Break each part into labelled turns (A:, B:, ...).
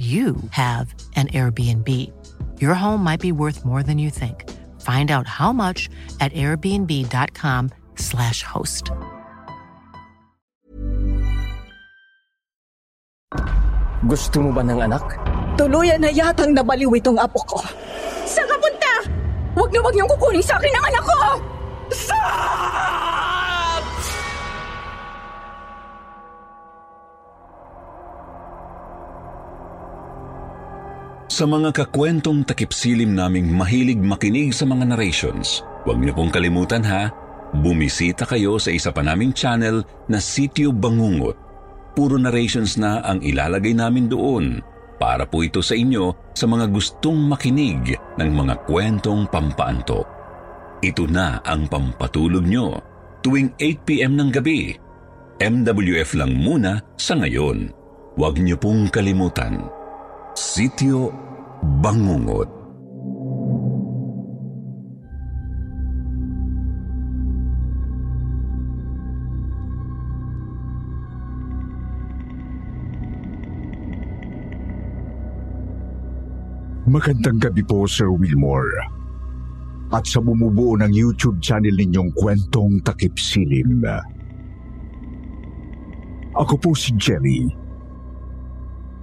A: you have an Airbnb. Your home might be worth more than you think. Find out how much at airbnb.com/slash host.
B: Gusto mo ba ng anak?
C: Tuluyan na yatang nabaliw itong apo ko. Saan ka punta? Huwag na huwag niyong kukunin sa akin ang anak ko!
D: Sa mga kakwentong takipsilim naming mahilig makinig sa mga narrations, huwag niyo pong kalimutan ha, bumisita kayo sa isa pa naming channel na Sityo Bangungot. Puro narrations na ang ilalagay namin doon para po ito sa inyo sa mga gustong makinig ng mga kwentong pampaanto. Ito na ang pampatulog nyo tuwing 8pm ng gabi. MWF lang muna sa ngayon. Huwag niyo pong kalimutan. Sityo Bangungot.
E: Magandang gabi po, Sir Wilmore. At sa bumubuo ng YouTube channel ninyong kwentong takip silim. Ako po si Jerry.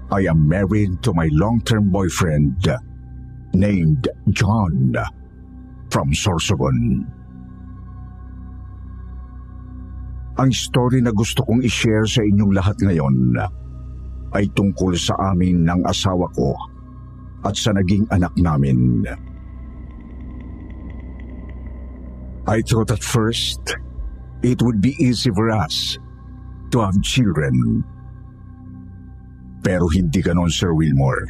E: I am married to my long-term boyfriend named John from Sorsogon. Ang story na gusto kong i-share sa inyong lahat ngayon ay tungkol sa amin ng asawa ko at sa naging anak namin. I thought at first it would be easy for us to have children. Pero hindi ganon, Sir Wilmore.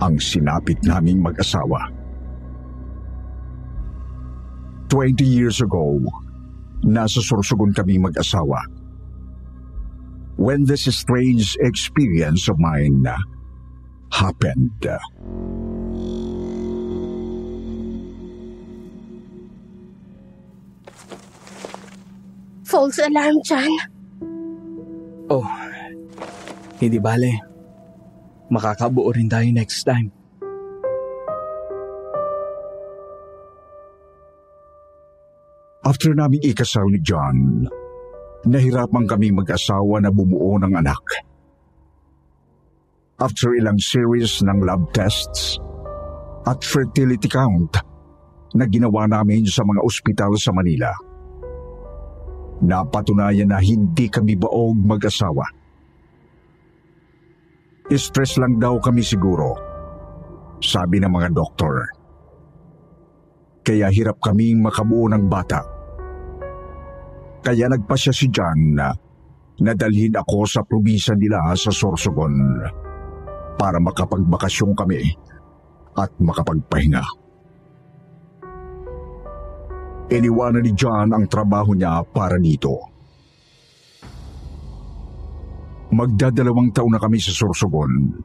E: Ang sinapit naming mag-asawa. 20 years ago, nasa Sorsogon kami mag-asawa. When this strange experience of mine happened.
F: False alarm dyan.
B: Oh, hindi bale. Makakabuo rin tayo next time.
E: After naming ikasal ni John, nahirapan kami mag-asawa na bumuo ng anak. After ilang series ng lab tests at fertility count na ginawa namin sa mga ospital sa Manila, napatunayan na hindi kami baog mag-asawa. Stress lang daw kami siguro, sabi ng mga doktor. Kaya hirap kaming makabuo ng bata. Kaya nagpasya si John na nadalhin ako sa probinsya nila sa Sorsogon para makapagbakasyon kami at makapagpahinga. Iniwanan ni John ang trabaho niya para dito. Magdadalawang taon na kami sa Sorsogon.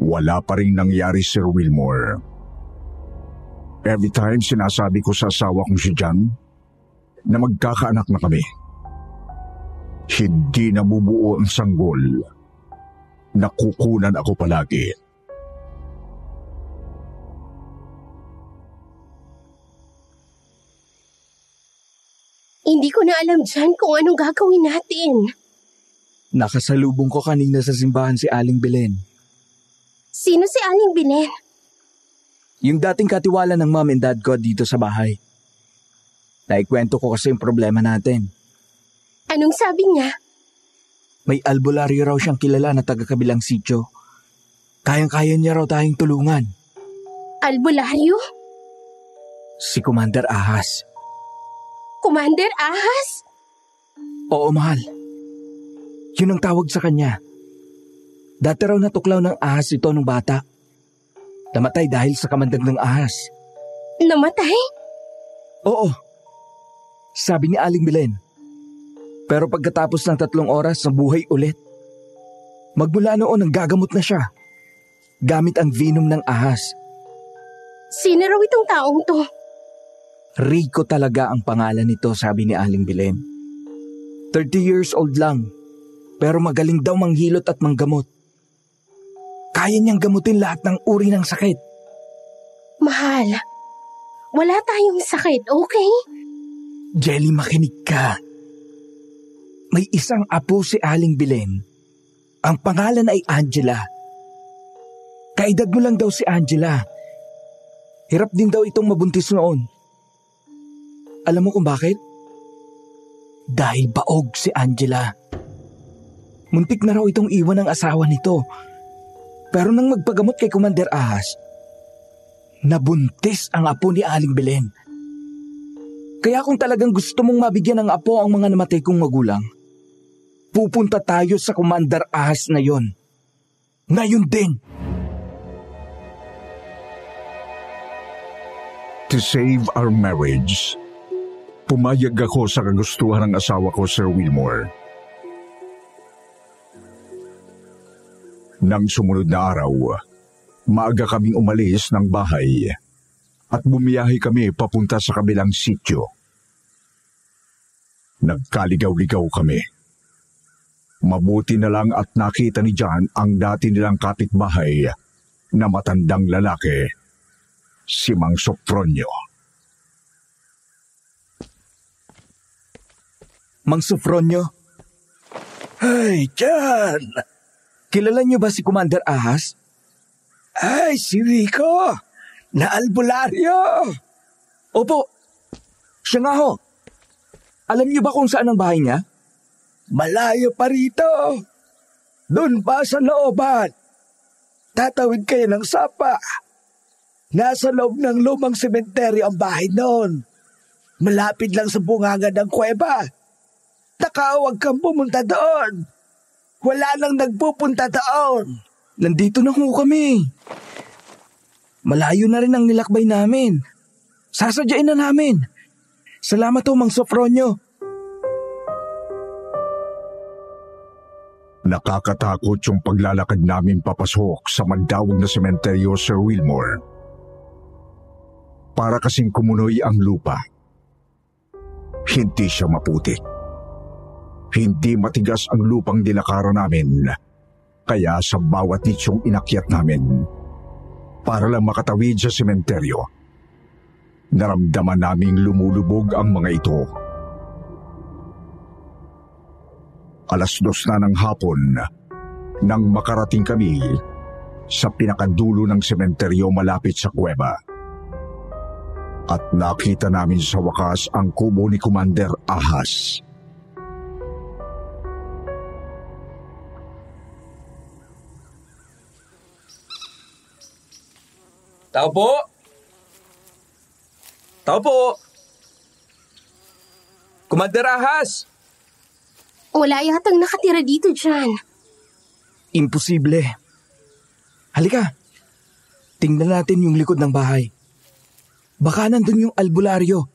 E: Wala pa rin nangyari Sir Wilmore. Every time sinasabi ko sa asawa kong si John na magkakaanak na kami. Hindi nabubuo ang sanggol. Nakukunan ako palagi.
F: Hindi ko na alam dyan kung anong gagawin natin.
B: Nakasalubong ko kanina sa simbahan si Aling Belen.
F: Sino si Aling Bilen?
B: Yung dating katiwala ng mom and dad ko dito sa bahay. Naikwento ko kasi yung problema natin.
F: Anong sabi niya?
B: May albularyo raw siyang kilala na taga-kabilang sityo. Kayang-kaya niya raw tayong tulungan.
F: Albularyo?
B: Si Commander Ahas.
F: Commander Ahas?
B: Oo, mahal. Yun ang tawag sa kanya. Dati raw natuklaw ng ahas ito nung bata. Namatay dahil sa kamandag ng ahas.
F: Namatay?
B: Oo. Sabi ni Aling Belen. Pero pagkatapos ng tatlong oras, nabuhay ulit. Magmula noon, ang gagamot na siya. Gamit ang venom ng ahas.
F: Sino raw itong taong to?
B: Rico talaga ang pangalan nito, sabi ni Aling Belen. 30 years old lang, pero magaling daw manghilot at manggamot. Kaya niyang gamutin lahat ng uri ng sakit.
F: Mahal, wala tayong sakit, okay?
B: Jelly, makinig ka. May isang apo si Aling Belen. Ang pangalan ay Angela. Kaedad mo lang daw si Angela. Hirap din daw itong mabuntis noon. Alam mo kung bakit? Dahil baog si Angela. Muntik na raw itong iwan ng asawa nito. Pero nang magpagamot kay Commander Ahas, nabuntis ang apo ni Aling Belen. Kaya kung talagang gusto mong mabigyan ng apo ang mga namatay kong magulang, pupunta tayo sa Commander Ahas na yon. Ngayon din!
E: To save our marriage, pumayag ako sa kagustuhan ng asawa ko, Sir Wilmore. Nang sumunod na araw, maaga kaming umalis ng bahay at bumiyahe kami papunta sa kabilang sityo. Nagkaligaw-ligaw kami. Mabuti na lang at nakita ni John ang dati nilang kapitbahay na matandang lalaki, si Mang Sopronio.
B: Mang Sofronyo? Ay, Jan! Kilala niyo ba si Commander Ahas? Ay, si Rico! Na albularyo! Opo, siya nga ho. Alam niyo ba kung saan ang bahay niya? Malayo pa rito. Doon pa sa looban. Tatawid kayo ng sapa. Nasa loob ng lumang sementeryo ang bahay noon. Malapit lang sa bunganga ng kuweba. Nakawag kang pumunta doon. Wala nang nagpupunta doon. Nandito na ho kami. Malayo na rin ang nilakbay namin. Sasadyain na namin. Salamat ho, Mang Sofronyo.
E: Nakakatakot yung paglalakad namin papasok sa magdawag na sementeryo, Sir Wilmore. Para kasing kumunoy ang lupa. Hindi siya maputik. Hindi matigas ang lupang dinakaran namin. Kaya sa bawat nichong inakyat namin, para lang makatawid sa sementeryo, naramdaman naming lumulubog ang mga ito. Alas dos na ng hapon nang makarating kami sa pinakadulo ng sementeryo malapit sa kuweba. At nakita namin sa wakas ang kubo ni Commander Ahas.
B: Tao po! Tao po! Commander Ahas!
F: Wala yatang nakatira dito dyan.
B: Imposible. Halika. Tingnan natin yung likod ng bahay. Baka nandun yung albularyo.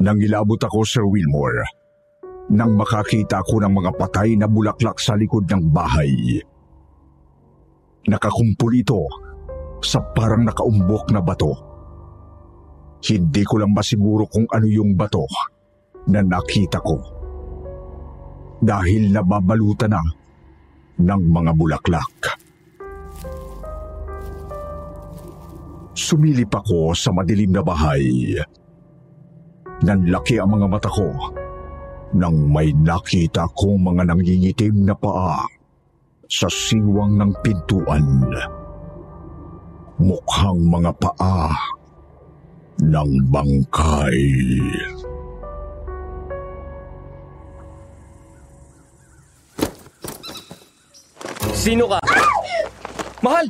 E: Nang ilabot ako, Sir Wilmore, nang makakita ko ng mga patay na bulaklak sa likod ng bahay. Nakakumpul ito sa parang nakaumbok na bato. Hindi ko lang masiguro kung ano yung bato na nakita ko. Dahil nababalutan na ng mga bulaklak. Sumilip ako sa madilim na bahay. Nanlaki ang mga mata ko nang may nakita kong mga nangingitim na paa sa siwang ng pintuan. Mukhang mga paa ng bangkay.
B: Sino ka? Mahal!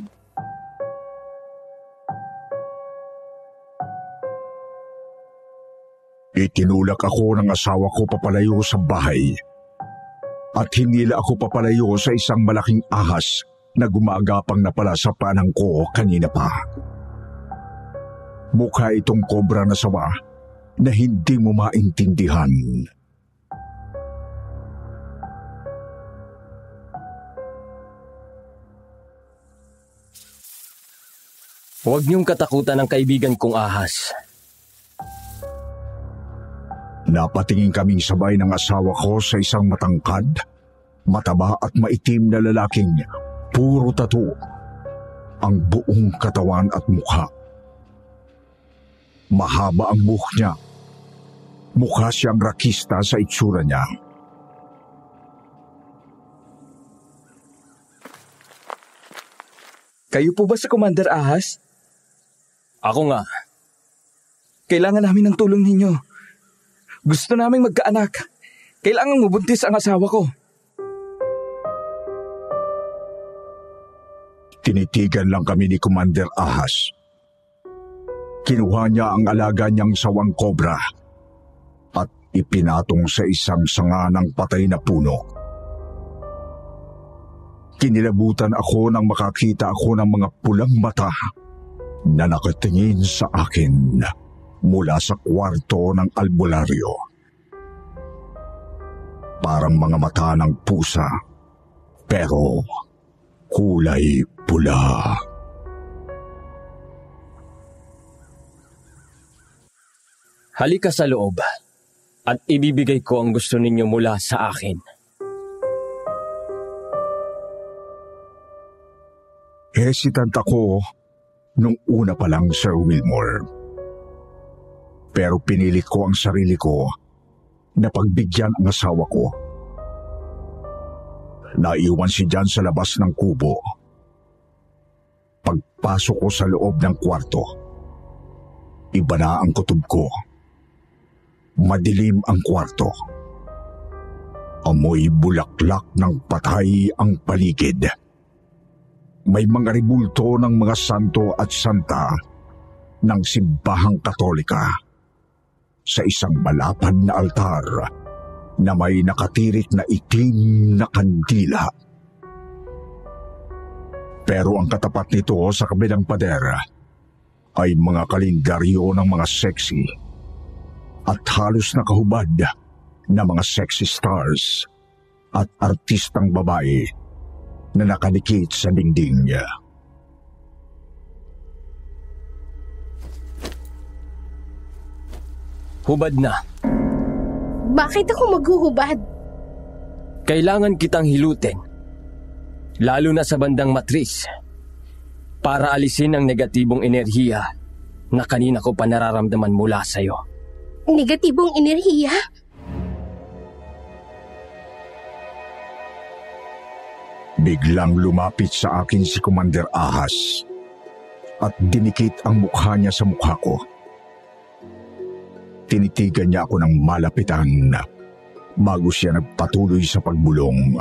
E: Itinulak ako ng asawa ko papalayo sa bahay. At hinila ako papalayo sa isang malaking ahas na gumagapang na pala sa panang ko kanina pa. Mukha itong kobra na sawa na hindi mo maintindihan.
G: Huwag niyong katakutan ng kaibigan kong ahas.
E: Napatingin kaming sabay ng asawa ko sa isang matangkad, mataba at maitim na lalaking puro tato ang buong katawan at mukha. Mahaba ang buhok niya. Mukha siyang rakista sa itsura niya.
B: Kayo po ba si Commander Ahas?
G: Ako nga,
B: Kailangan namin ng tulong ninyo. Gusto naming magkaanak. Kailangan mabuntis ang asawa ko.
E: Tinitigan lang kami ni Commander Ahas. Kinuha niya ang alaga niyang sawang kobra at ipinatong sa isang sanga ng patay na puno. Kinilabutan ako nang makakita ako ng mga pulang mata na nakatingin sa akin mula sa kwarto ng albularyo. Parang mga mata ng pusa, pero kulay pula.
G: halika sa loob at ibibigay ko ang gusto ninyo mula sa akin.
E: Hesitant ako nung una pa lang, Sir Wilmore. Pero pinilit ko ang sarili ko na pagbigyan ang asawa ko. Naiwan si Jan sa labas ng kubo. Pagpasok ko sa loob ng kwarto, iba na ang kutob ko. Madilim ang kwarto. Amoy bulaklak ng patay ang paligid. May mga ribulto ng mga santo at santa ng simbahang katolika sa isang malapad na altar na may nakatirik na itim na kandila. Pero ang katapat nito sa kabilang pader ay mga kalendaryo ng mga sexy at halos nakahubad na mga sexy stars at artistang babae na nakanikit sa dingding niya.
G: Hubad na.
F: Bakit ako maghuhubad?
G: Kailangan kitang hilutin. Lalo na sa bandang matris. Para alisin ang negatibong enerhiya na kanina ko pa nararamdaman mula sa'yo.
F: Negatibong enerhiya?
E: Biglang lumapit sa akin si Commander Ahas at dinikit ang mukha niya sa mukha ko. Tinitigan niya ako ng malapitan bago siya nagpatuloy sa pagbulong.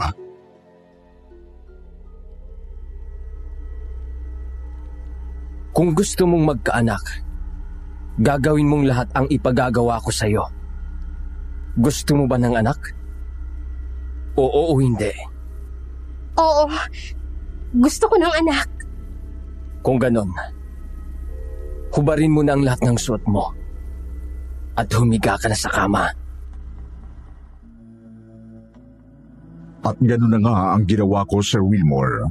G: Kung gusto mong magkaanak, gagawin mong lahat ang ipagagawa ko sa'yo. Gusto mo ba ng anak? Oo o hindi.
F: Oo. Gusto ko ng anak.
G: Kung ganon, hubarin mo na ang lahat ng suot mo at humiga ka na sa kama.
E: At gano'n na nga ang ginawa ko, Sir Wilmore.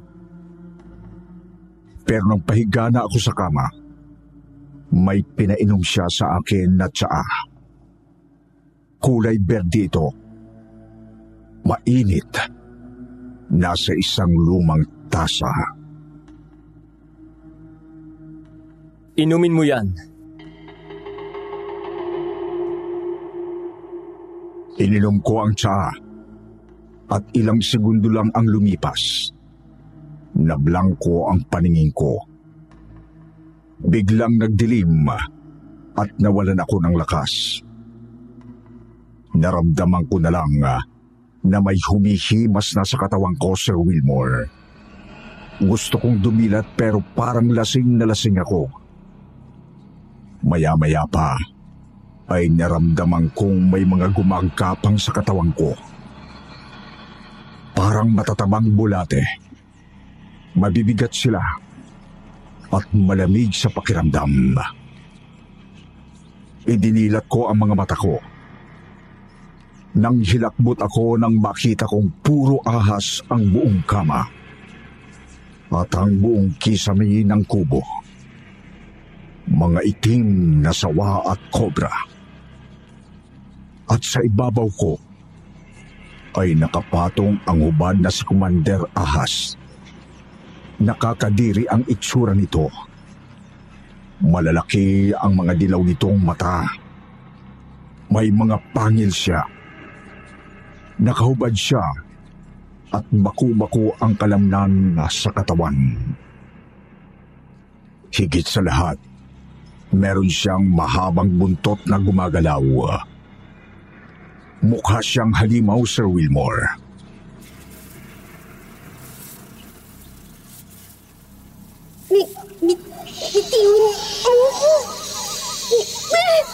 E: Pero nang pahiga na ako sa kama, may pinainom siya sa akin na tsaa. Kulay berde ito. Mainit. Nasa isang lumang tasa.
G: Inumin mo yan.
E: Ininom ko ang tsaa at ilang segundo lang ang lumipas. Nablangko ang paningin ko. Biglang nagdilim at nawalan ako ng lakas. Naramdaman ko na lang na may humihimas na sa katawan ko, Sir Wilmore. Gusto kong dumilat pero parang lasing na lasing ako. Maya-maya pa ay naramdaman kong may mga gumagapang sa katawan ko. parang matatabang bulate. Mabibigat sila at malamig sa pakiramdam. Idinilat ko ang mga mata ko. Nang hilakbot ako nang makita kong puro ahas ang buong kama at ang buong kisame ng kubo. Mga itim na sawa at kobra. At sa ibabaw ko ay nakapatong ang hubad na si Commander Ahas. Nakakadiri ang itsura nito. Malalaki ang mga dilaw nitong mata. May mga pangil siya. Nakahubad siya at baku-bako ang kalamnan sa katawan. Higit sa lahat, meron siyang mahabang buntot na gumagalaw. Mukha siyang halimaw, Sir Wilmore.
F: Bi, bi, bitiwan mo ko. Bi-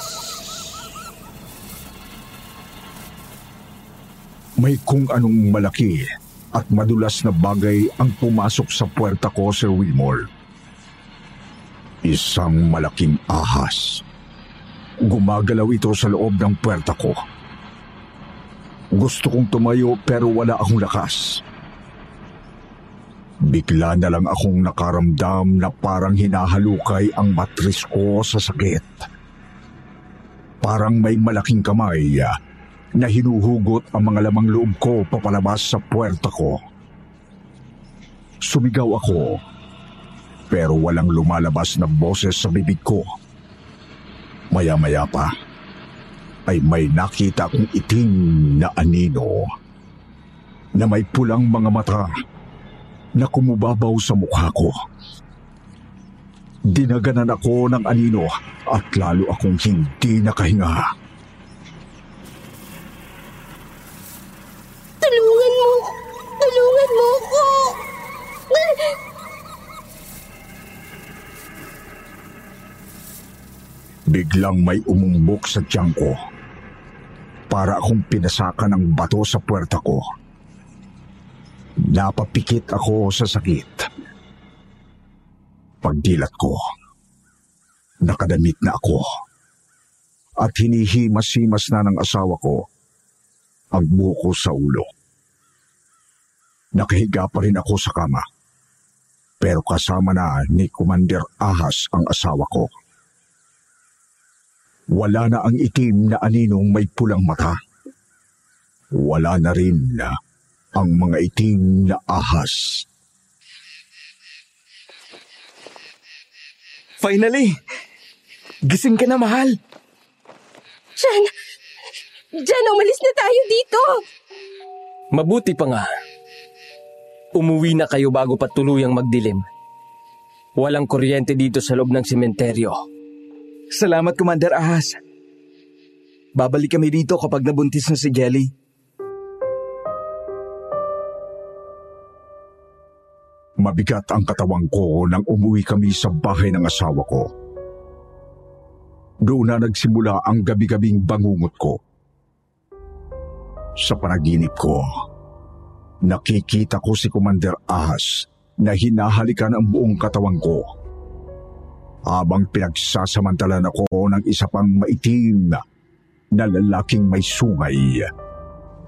E: May kung anong malaki at madulas na bagay ang pumasok sa puwerta ko, Sir Wilmore. Isang malaking ahas. Gumagalaw ito sa loob ng puwerta ko. Gusto kong tumayo pero wala akong lakas. Bigla na lang akong nakaramdam na parang hinahalukay ang matris ko sa sakit. Parang may malaking kamay ah, na hinuhugot ang mga lamang loob ko papalabas sa puwerta ko. Sumigaw ako, pero walang lumalabas na boses sa bibig ko. Maya-maya pa, ay may nakita kong itim na anino na may pulang mga mata na kumubabaw sa mukha ko. Dinaganan ako ng anino at lalo akong hindi nakahinga.
F: Tulungan mo! Tulungan mo ko!
E: Biglang may umumbok sa tiyan ko. Para akong pinasakan ng bato sa puwerta ko. Napapikit ako sa sakit. Pagdilat ko, nakadamit na ako. At hinihimas-himas na ng asawa ko ang buko sa ulo. Nakahiga pa rin ako sa kama. Pero kasama na ni Commander Ahas ang asawa ko. Wala na ang itim na aninong may pulang mata. Wala na rin na ang mga itim na ahas.
B: Finally! Gising ka na, mahal!
F: Jan! Jan, umalis na tayo dito!
G: Mabuti pa nga. Umuwi na kayo bago pa tuluyang magdilim. Walang kuryente dito sa loob ng sementeryo.
B: Salamat, Commander Ahas. Babalik kami dito kapag nabuntis na si Jelly.
E: Mabigat ang katawan ko nang umuwi kami sa bahay ng asawa ko. Doon na nagsimula ang gabi-gabing bangungot ko. Sa panaginip ko, nakikita ko si Commander Ahas na hinahalikan ang buong katawan ko. Habang pinagsasamantalan ako ng isa pang maitim na lalaking may sungay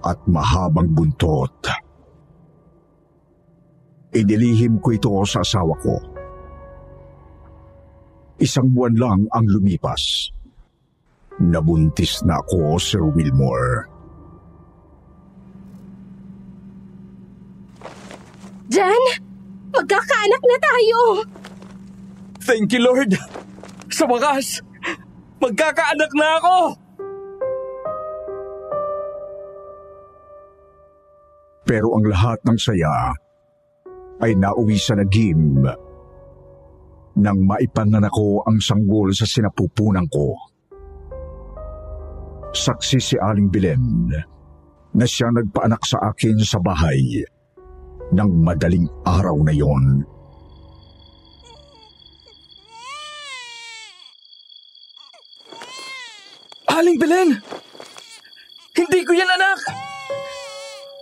E: at mahabang buntot. Inilihim ko ito sa asawa ko. Isang buwan lang ang lumipas. Nabuntis na ako, Sir Wilmore.
F: Jan! Magkakaanak na tayo!
B: Thank you, Lord! Sa wakas, magkakaanak na ako!
E: Pero ang lahat ng saya ay nauwi sa nagim nang maipanganak ko ang sanggol sa sinapupunan ko. Saksi si Aling Bilen na siya nagpaanak sa akin sa bahay ng madaling araw na yon.
B: Aling Belen! Hindi ko yan, anak!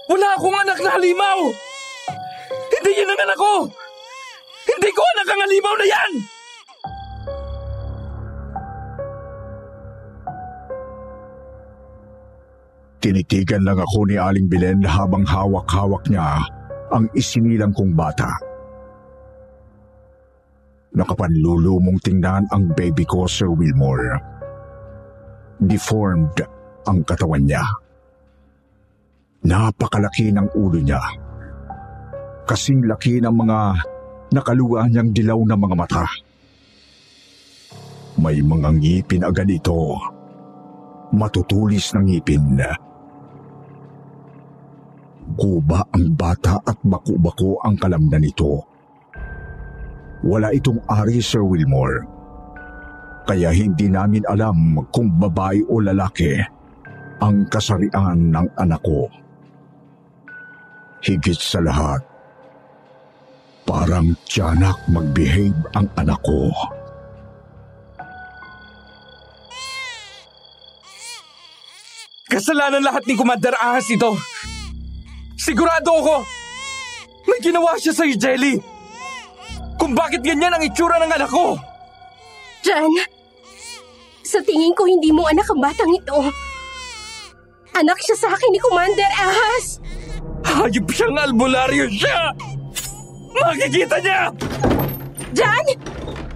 B: Wala akong anak na halimaw! Hindi yan ang anak ko! Hindi ko anak ang halimaw na yan!
E: Tinitigan lang ako ni Aling Bilen habang hawak-hawak niya ang isinilang kong bata. Nakapanlulumong tingnan ang baby ko, Sir Wilmore. Deformed ang katawan niya. Napakalaki ng ulo niya. Kasing laki ng mga nakaluwa niyang dilaw na mga mata. May mga ngipin agad ito. Matutulis ng ngipin. Kuba ang bata at baku-bako ang kalamnan nito. Wala itong ari, Sir Wilmore. Kaya hindi namin alam kung babae o lalaki ang kasarian ng anak ko. Higit sa lahat, parang tiyanak mag-behave ang anak ko.
B: Kasalanan lahat ni Commander Ahas ito. Sigurado ako, may ginawa siya sa'yo, Jelly. Kung bakit ganyan ang itsura ng anak ko.
F: Jan, sa tingin ko hindi mo anak ang batang ito. Anak siya sa akin ni Commander Ahas.
B: Hayop siyang albularyo siya! Makikita niya!
F: Jan!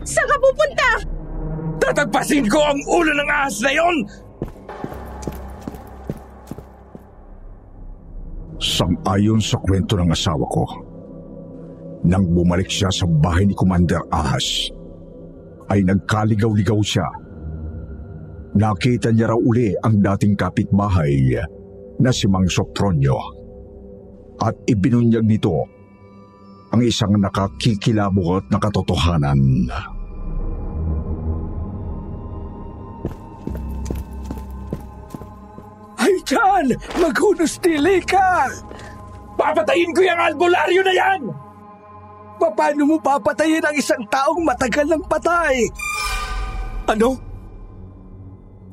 F: Saan ka pupunta?
B: Tatagpasin ko ang ulo ng ahas na yon!
E: Sang-ayon sa kwento ng asawa ko, nang bumalik siya sa bahay ni Commander Ahas, ay nagkaligaw-ligaw siya. Nakita niya raw uli ang dating kapitbahay na si Mang Sopronio at ibinunyag nito ang isang nakakikilabot na katotohanan.
B: Ay, Jan! Maghunos-tili ka! Papatayin ko yung albularyo na yan! Paano mo papatayin ang isang taong matagal ng patay? Ano?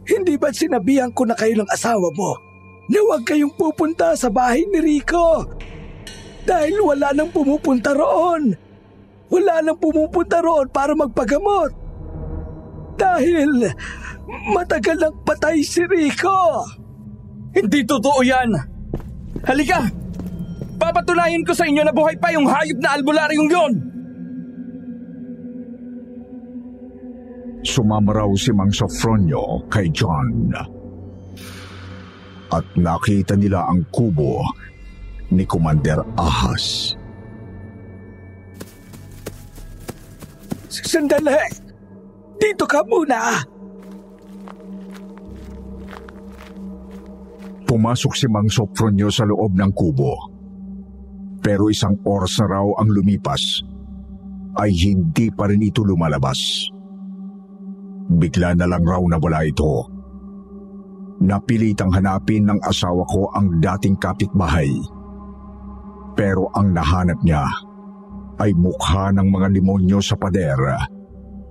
B: Hindi ba't sinabihan ko na kayo ng asawa mo na huwag kayong pupunta sa bahay ni Rico? Dahil wala nang pumupunta roon. Wala nang pumupunta roon para magpagamot. Dahil matagal nang patay si Rico. Hindi totoo yan. Halika! Papatunayan ko sa inyo na buhay pa yung hayop na albularyong yon.
E: Sumama raw si Mang Sofronio kay John. At nakita nila ang kubo ni Commander Ahas.
B: Sandali! Dito ka muna!
E: Pumasok si Mang Sofronio sa loob ng kubo. Pero isang oras na raw ang lumipas ay hindi pa rin ito lumalabas. Bigla na lang raw nawala ito. Napilitang hanapin ng asawa ko ang dating kapitbahay. Pero ang nahanap niya ay mukha ng mga demonyo sa pader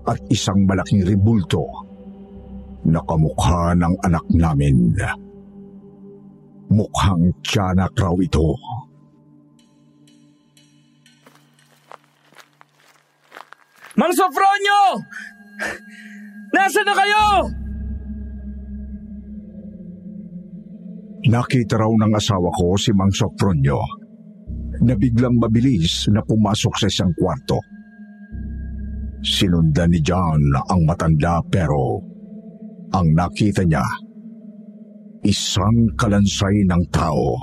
E: at isang malaking ribulto na kamukha ng anak namin. Mukhang tiyanak raw ito.
B: Mang Sofronio! Nasaan na kayo?
E: Nakita raw ng asawa ko si Mang Sofronio na biglang mabilis na pumasok sa isang kwarto. Sinundan ni John ang matanda pero ang nakita niya isang kalansay ng tao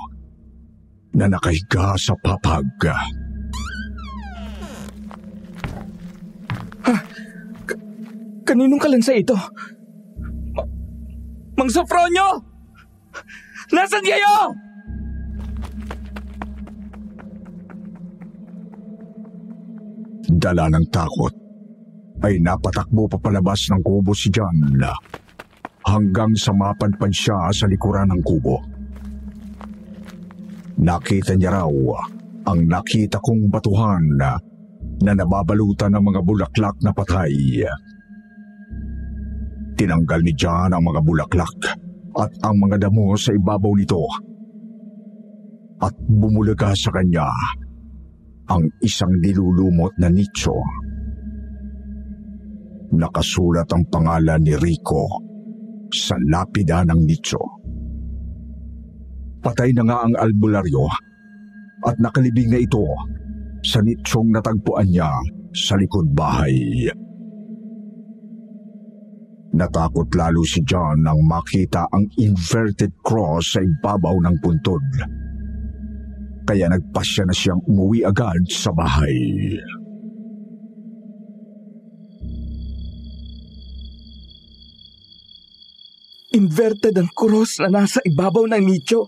E: na nakahiga sa papag.
B: Kaninong kalansa ito? Ma- Mang Sofronio! Nasaan kayo?
E: Dala ng takot ay napatakbo pa palabas ng kubo si John hanggang sa mapadpad siya sa likuran ng kubo. Nakita niya raw ang nakita kong batuhan na nababalutan ng mga bulaklak na patay. Tinanggal ni John ang mga bulaklak at ang mga damo sa ibabaw nito. at bumulaga sa kanya ang isang nilulumot na nicho. Nakasulat ang pangalan ni Rico sa lapida ng nicho. Patay na nga ang albularyo at nakalibing na ito sa nitsyong natagpuan niya sa likod bahay. Natakot lalo si John nang makita ang inverted cross sa ibabaw ng puntod. Kaya nagpasya na siyang umuwi agad sa bahay.
B: Inverted ang cross na nasa ibabaw ng nicho.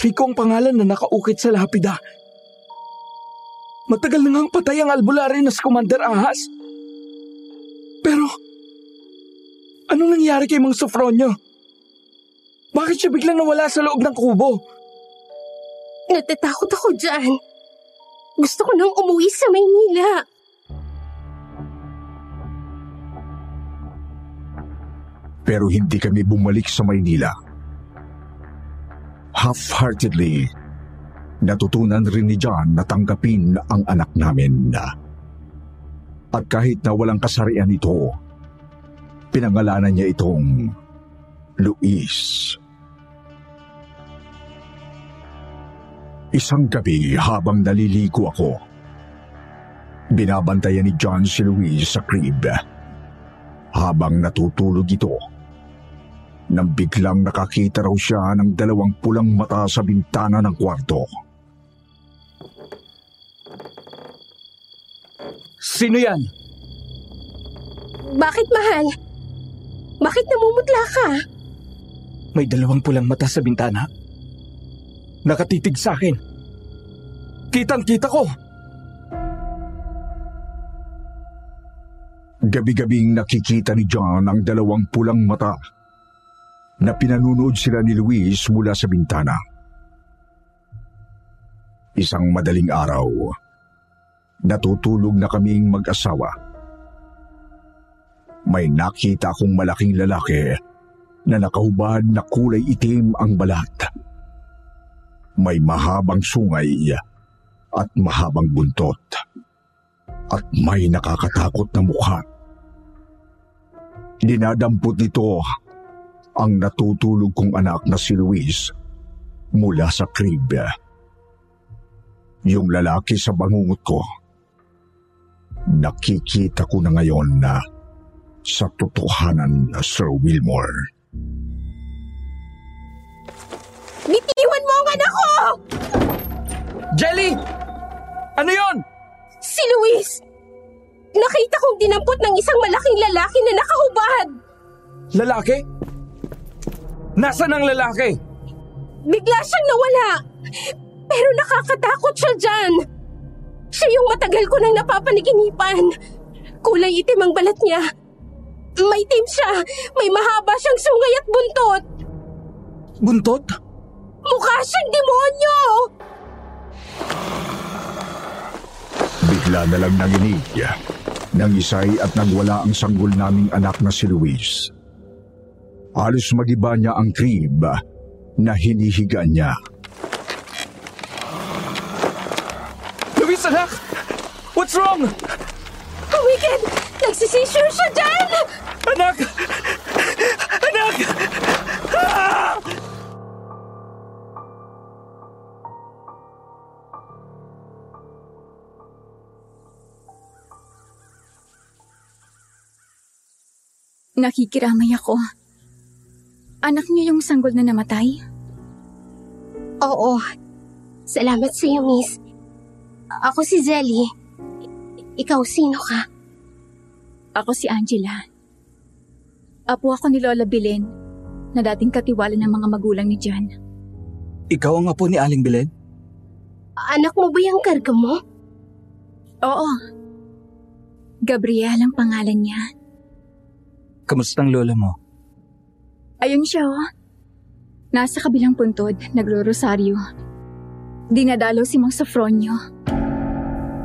B: Rico ang pangalan na nakaukit sa lapida. Matagal na ngang patay ang albularyo na si Commander Ahas. Pero, anong nangyari kay Mang Sofronio? Bakit siya biglang nawala sa loob ng kubo?
F: Natatakot ako dyan. Gusto ko nang umuwi sa Maynila.
E: Pero hindi kami bumalik sa Maynila. Half-heartedly, natutunan rin ni John na tanggapin ang anak namin. At kahit na walang kasarian ito, pinangalanan niya itong Luis. Isang gabi habang naliligo ako, binabantayan ni John si Luis sa crib. Habang natutulog ito, nang biglang nakakita raw siya ng dalawang pulang mata sa bintana ng kwarto.
B: Sino yan?
F: Bakit, mahal? Bakit namumutla ka?
B: May dalawang pulang mata sa bintana. Nakatitig sa akin. Kitang-kita ko.
E: Gabi-gabing nakikita ni John ang dalawang pulang mata na pinanunood sila ni Luis mula sa bintana. Isang madaling araw, natutulog na kaming mag-asawa. May nakita akong malaking lalaki na nakahubad na kulay itim ang balat. May mahabang sungay at mahabang buntot. At may nakakatakot na mukha. Dinadampot nito ang natutulog kong anak na si Luis mula sa crib. Yung lalaki sa bangungot ko, nakikita ko na ngayon na sa totohanan na Sir Wilmore.
F: Bitiwan mo ang anak ko!
B: Jelly! Ano yon?
F: Si Luis! Nakita kong dinampot ng isang malaking lalaki na nakahubad.
B: Lalaki? Nasaan ang lalaki?
F: Bigla siyang nawala. Pero nakakatakot siya dyan. Siya yung matagal ko nang napapaniginipan. Kulay itim ang balat niya. May team siya. May mahaba siyang sungay at buntot.
B: Buntot?
F: Mukha siyang demonyo!
E: Bigla na lang nanginig nang isay at nagwala ang sanggol naming anak na si Luis. Halos magiba niya ang crib na hinihiga niya.
B: Luis, anak! What's wrong?
F: Wicked! Nagsisisure siya dyan!
B: Anak! Anak! Ah!
C: Nakikiramay ako. Anak niyo yung sanggol na namatay?
F: Oo. Salamat sa iyo, miss. Ako si Zelly. Ikaw, sino ka?
C: Ako si Angela. Apo ako ni Lola Belen, na dating katiwala ng mga magulang ni Jan.
B: Ikaw ang apo ni Aling Belen?
F: Anak mo ba yung karga mo?
C: Oo. Gabriel ang pangalan niya.
B: Kamusta ang lola mo?
C: Ayun siya oh. Nasa kabilang puntod, nagro-rosaryo. Dinadalaw si Mang Sofronio.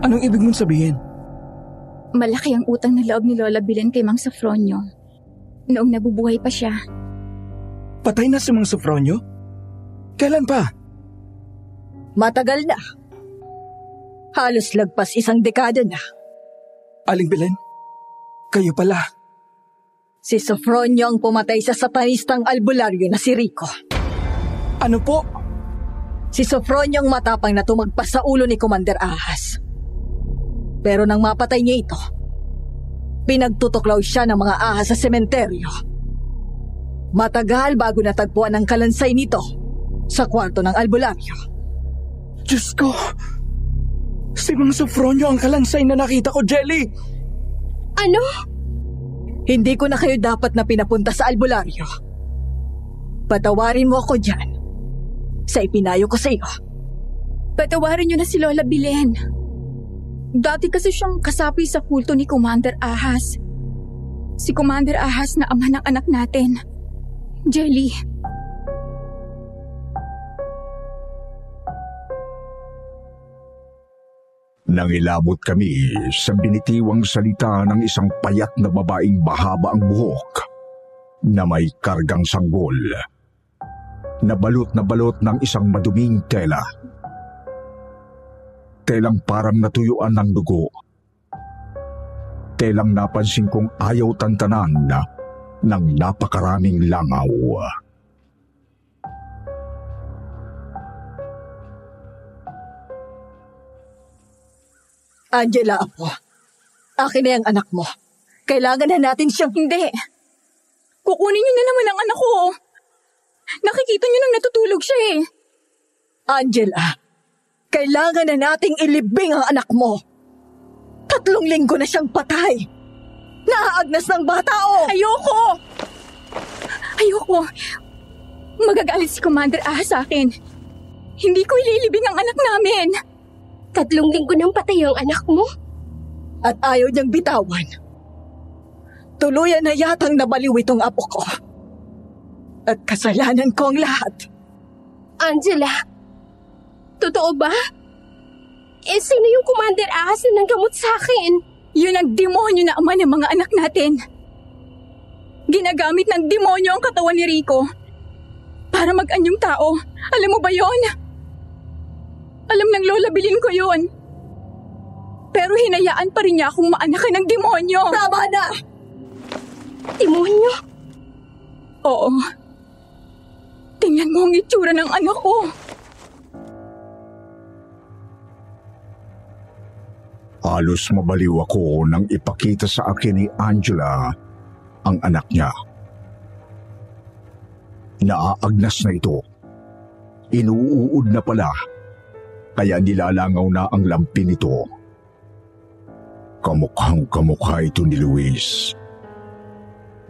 B: Anong ibig mong sabihin?
C: Malaki ang utang na loob ni Lola Bilen kay Mang Sofronio. Noong nabubuhay pa siya.
B: Patay na si Mang Sofronio? Kailan pa?
H: Matagal na. Halos lagpas isang dekada na.
B: Aling Belen, kayo pala.
H: Si Sofronio ang pumatay sa satanistang albularyo na si Rico.
B: Ano po?
H: Si Sofronio ang matapang na tumagpas sa ulo ni Commander Ahas. Pero nang mapatay niya ito, pinagtutuklaw siya ng mga ahas sa sementeryo. Matagal bago natagpuan ang kalansay nito sa kwarto ng albularyo.
B: Diyos ko! Si Mang Sofronio ang kalansay na nakita ko, Jelly!
F: Ano?
H: Hindi ko na kayo dapat na pinapunta sa albularyo. Patawarin mo ako dyan sa ipinayo ko sa iyo.
C: Patawarin niyo na si Lola Bilen. Dati kasi siyang kasapi sa kulto ni Commander Ahas. Si Commander Ahas na ama ng anak natin. Jelly.
E: Nangilabot kami sa binitiwang salita ng isang payat na babaeng bahaba ang buhok na may kargang sanggol. Nabalot na balot ng isang maduming tela. Telang parang natuyuan ng dugo. Telang napansin kong ayaw tantanan na ng napakaraming langaw.
H: Angela, apo. Akin na yung anak mo. Kailangan na natin siyang...
C: Hindi. Kukunin niyo na naman ang anak ko. Nakikita niyo nang natutulog siya eh.
H: Angela, kailangan na nating ilibing ang anak mo. Tatlong linggo na siyang patay. Naaagnas ng bata oh!
C: Ayoko! Ayoko. Magagalit si Commander Ahas sa akin. Hindi ko ililibing ang anak namin.
F: Tatlong linggo nang patay ang anak mo?
H: At ayaw niyang bitawan. Tuluyan na yatang nabaliw itong apo ko. At kasalanan ko ang lahat.
F: Angela, totoo ba? Eh, sino yung Commander Ahas na nanggamot sa akin?
C: Yun ang demonyo na ama ng mga anak natin. Ginagamit ng demonyo ang katawan ni Rico para mag-anyong tao. Alam mo ba yon? Alam ng lola bilin ko yon. Pero hinayaan pa rin niya akong maanakan ng demonyo.
H: Tama na!
F: Demonyo?
C: Oo. Tingnan mo ang itsura ng anak ko.
E: Halos mabaliw ako nang ipakita sa akin ni Angela ang anak niya. Naaagnas na ito. Inuuod na pala, kaya nilalangaw na ang lampi nito. Kamukhang kamukha ito ni Luis.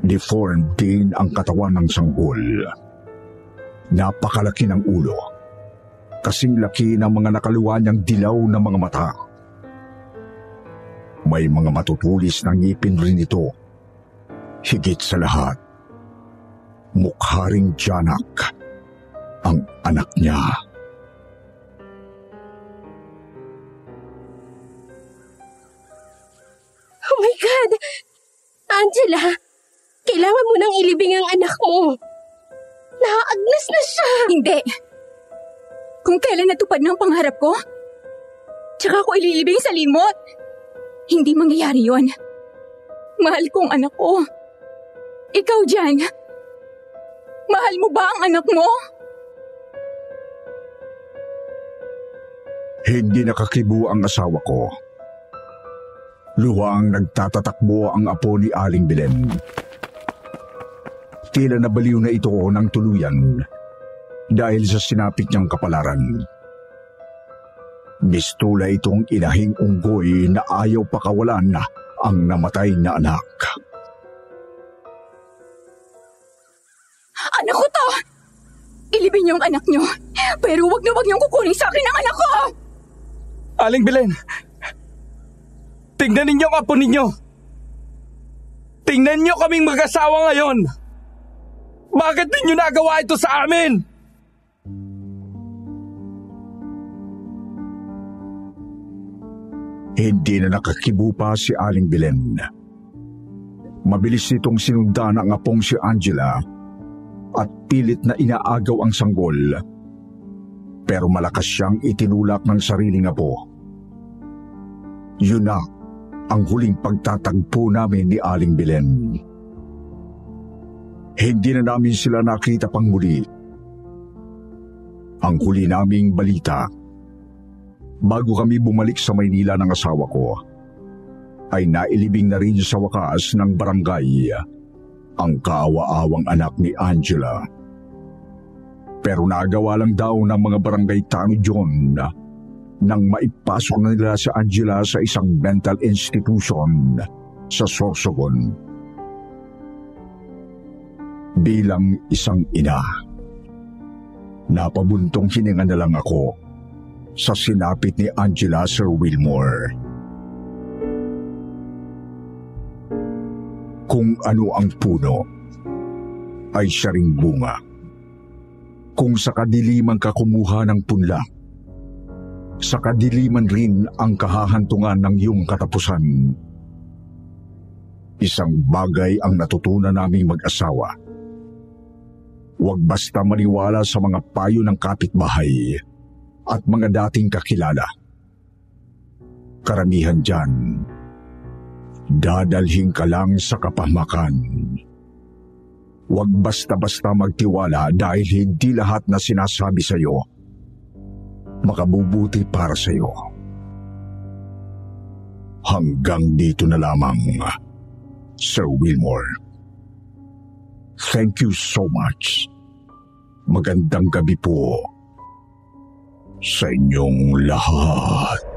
E: Deformed din ang katawan ng sanggol. Napakalaki ng ulo. Kasing laki ng mga nakaluwa niyang dilaw na mga mata. May mga matutulis na ngipin rin ito. Higit sa lahat, mukha ring Janak, ang anak niya.
F: Oh my God! Angela, kailangan mo nang ilibing ang anak mo. Naaagnas na siya.
C: Hindi. Kung kailan natupad ng pangarap ko, tsaka ko ililibing sa limot. Hindi mangyayari yon. Mahal ko ang anak ko. Ikaw dyan. Mahal mo ba ang anak mo?
E: Hindi nakakibo ang asawa ko. Luwang nagtatatakbo ang apo ni Aling Bilen. Tila nabaliw na ito ng tuluyan dahil sa sinapit niyang kapalaran. Mistula itong inahing unggoy na ayaw pakawalan ang namatay na anak.
C: Anak ko to! Ilibing niyo ang anak niyo. Pero wag na wag niyong kukunin sa akin ang anak ko!
B: Aling Belen, tingnan ninyo ang apo ninyo. Tingnan niyo kaming mag-asawa ngayon. Bakit ninyo nagawa ito sa amin?
E: Hindi na nakakibo pa si Aling Bilen. Mabilis nitong sinundan ang apong si Angela at pilit na inaagaw ang sanggol. Pero malakas siyang itinulak ng sariling apo. Yun na ang huling pagtatagpo namin ni Aling Belen. Hindi na namin sila nakita pang muli. Ang huli naming balita, bago kami bumalik sa Maynila ng asawa ko, ay nailibing na rin sa wakas ng barangay ang kaawa-awang anak ni Angela. Pero nagawa lang daw ng mga barangay Tano John nang maipasok na nila si Angela sa isang mental institution sa Sorsogon. Bilang isang ina, napabuntong hininga na lang ako sa sinapit ni Angela Sir Wilmore. Kung ano ang puno, ay siya ring bunga. Kung sa kadiliman ka kumuha ng punla, sa kadiliman rin ang kahahantungan ng iyong katapusan. Isang bagay ang natutunan naming mag-asawa. Huwag basta maniwala sa mga payo ng kapitbahay at mga dating kakilala. Karamihan dyan, dadalhin ka lang sa kapahamakan. Huwag basta-basta magtiwala dahil hindi lahat na sinasabi sa iyo makabubuti para sa iyo. Hanggang dito na lamang, Sir Wilmore. Thank you so much. Magandang gabi po sa inyong lahat.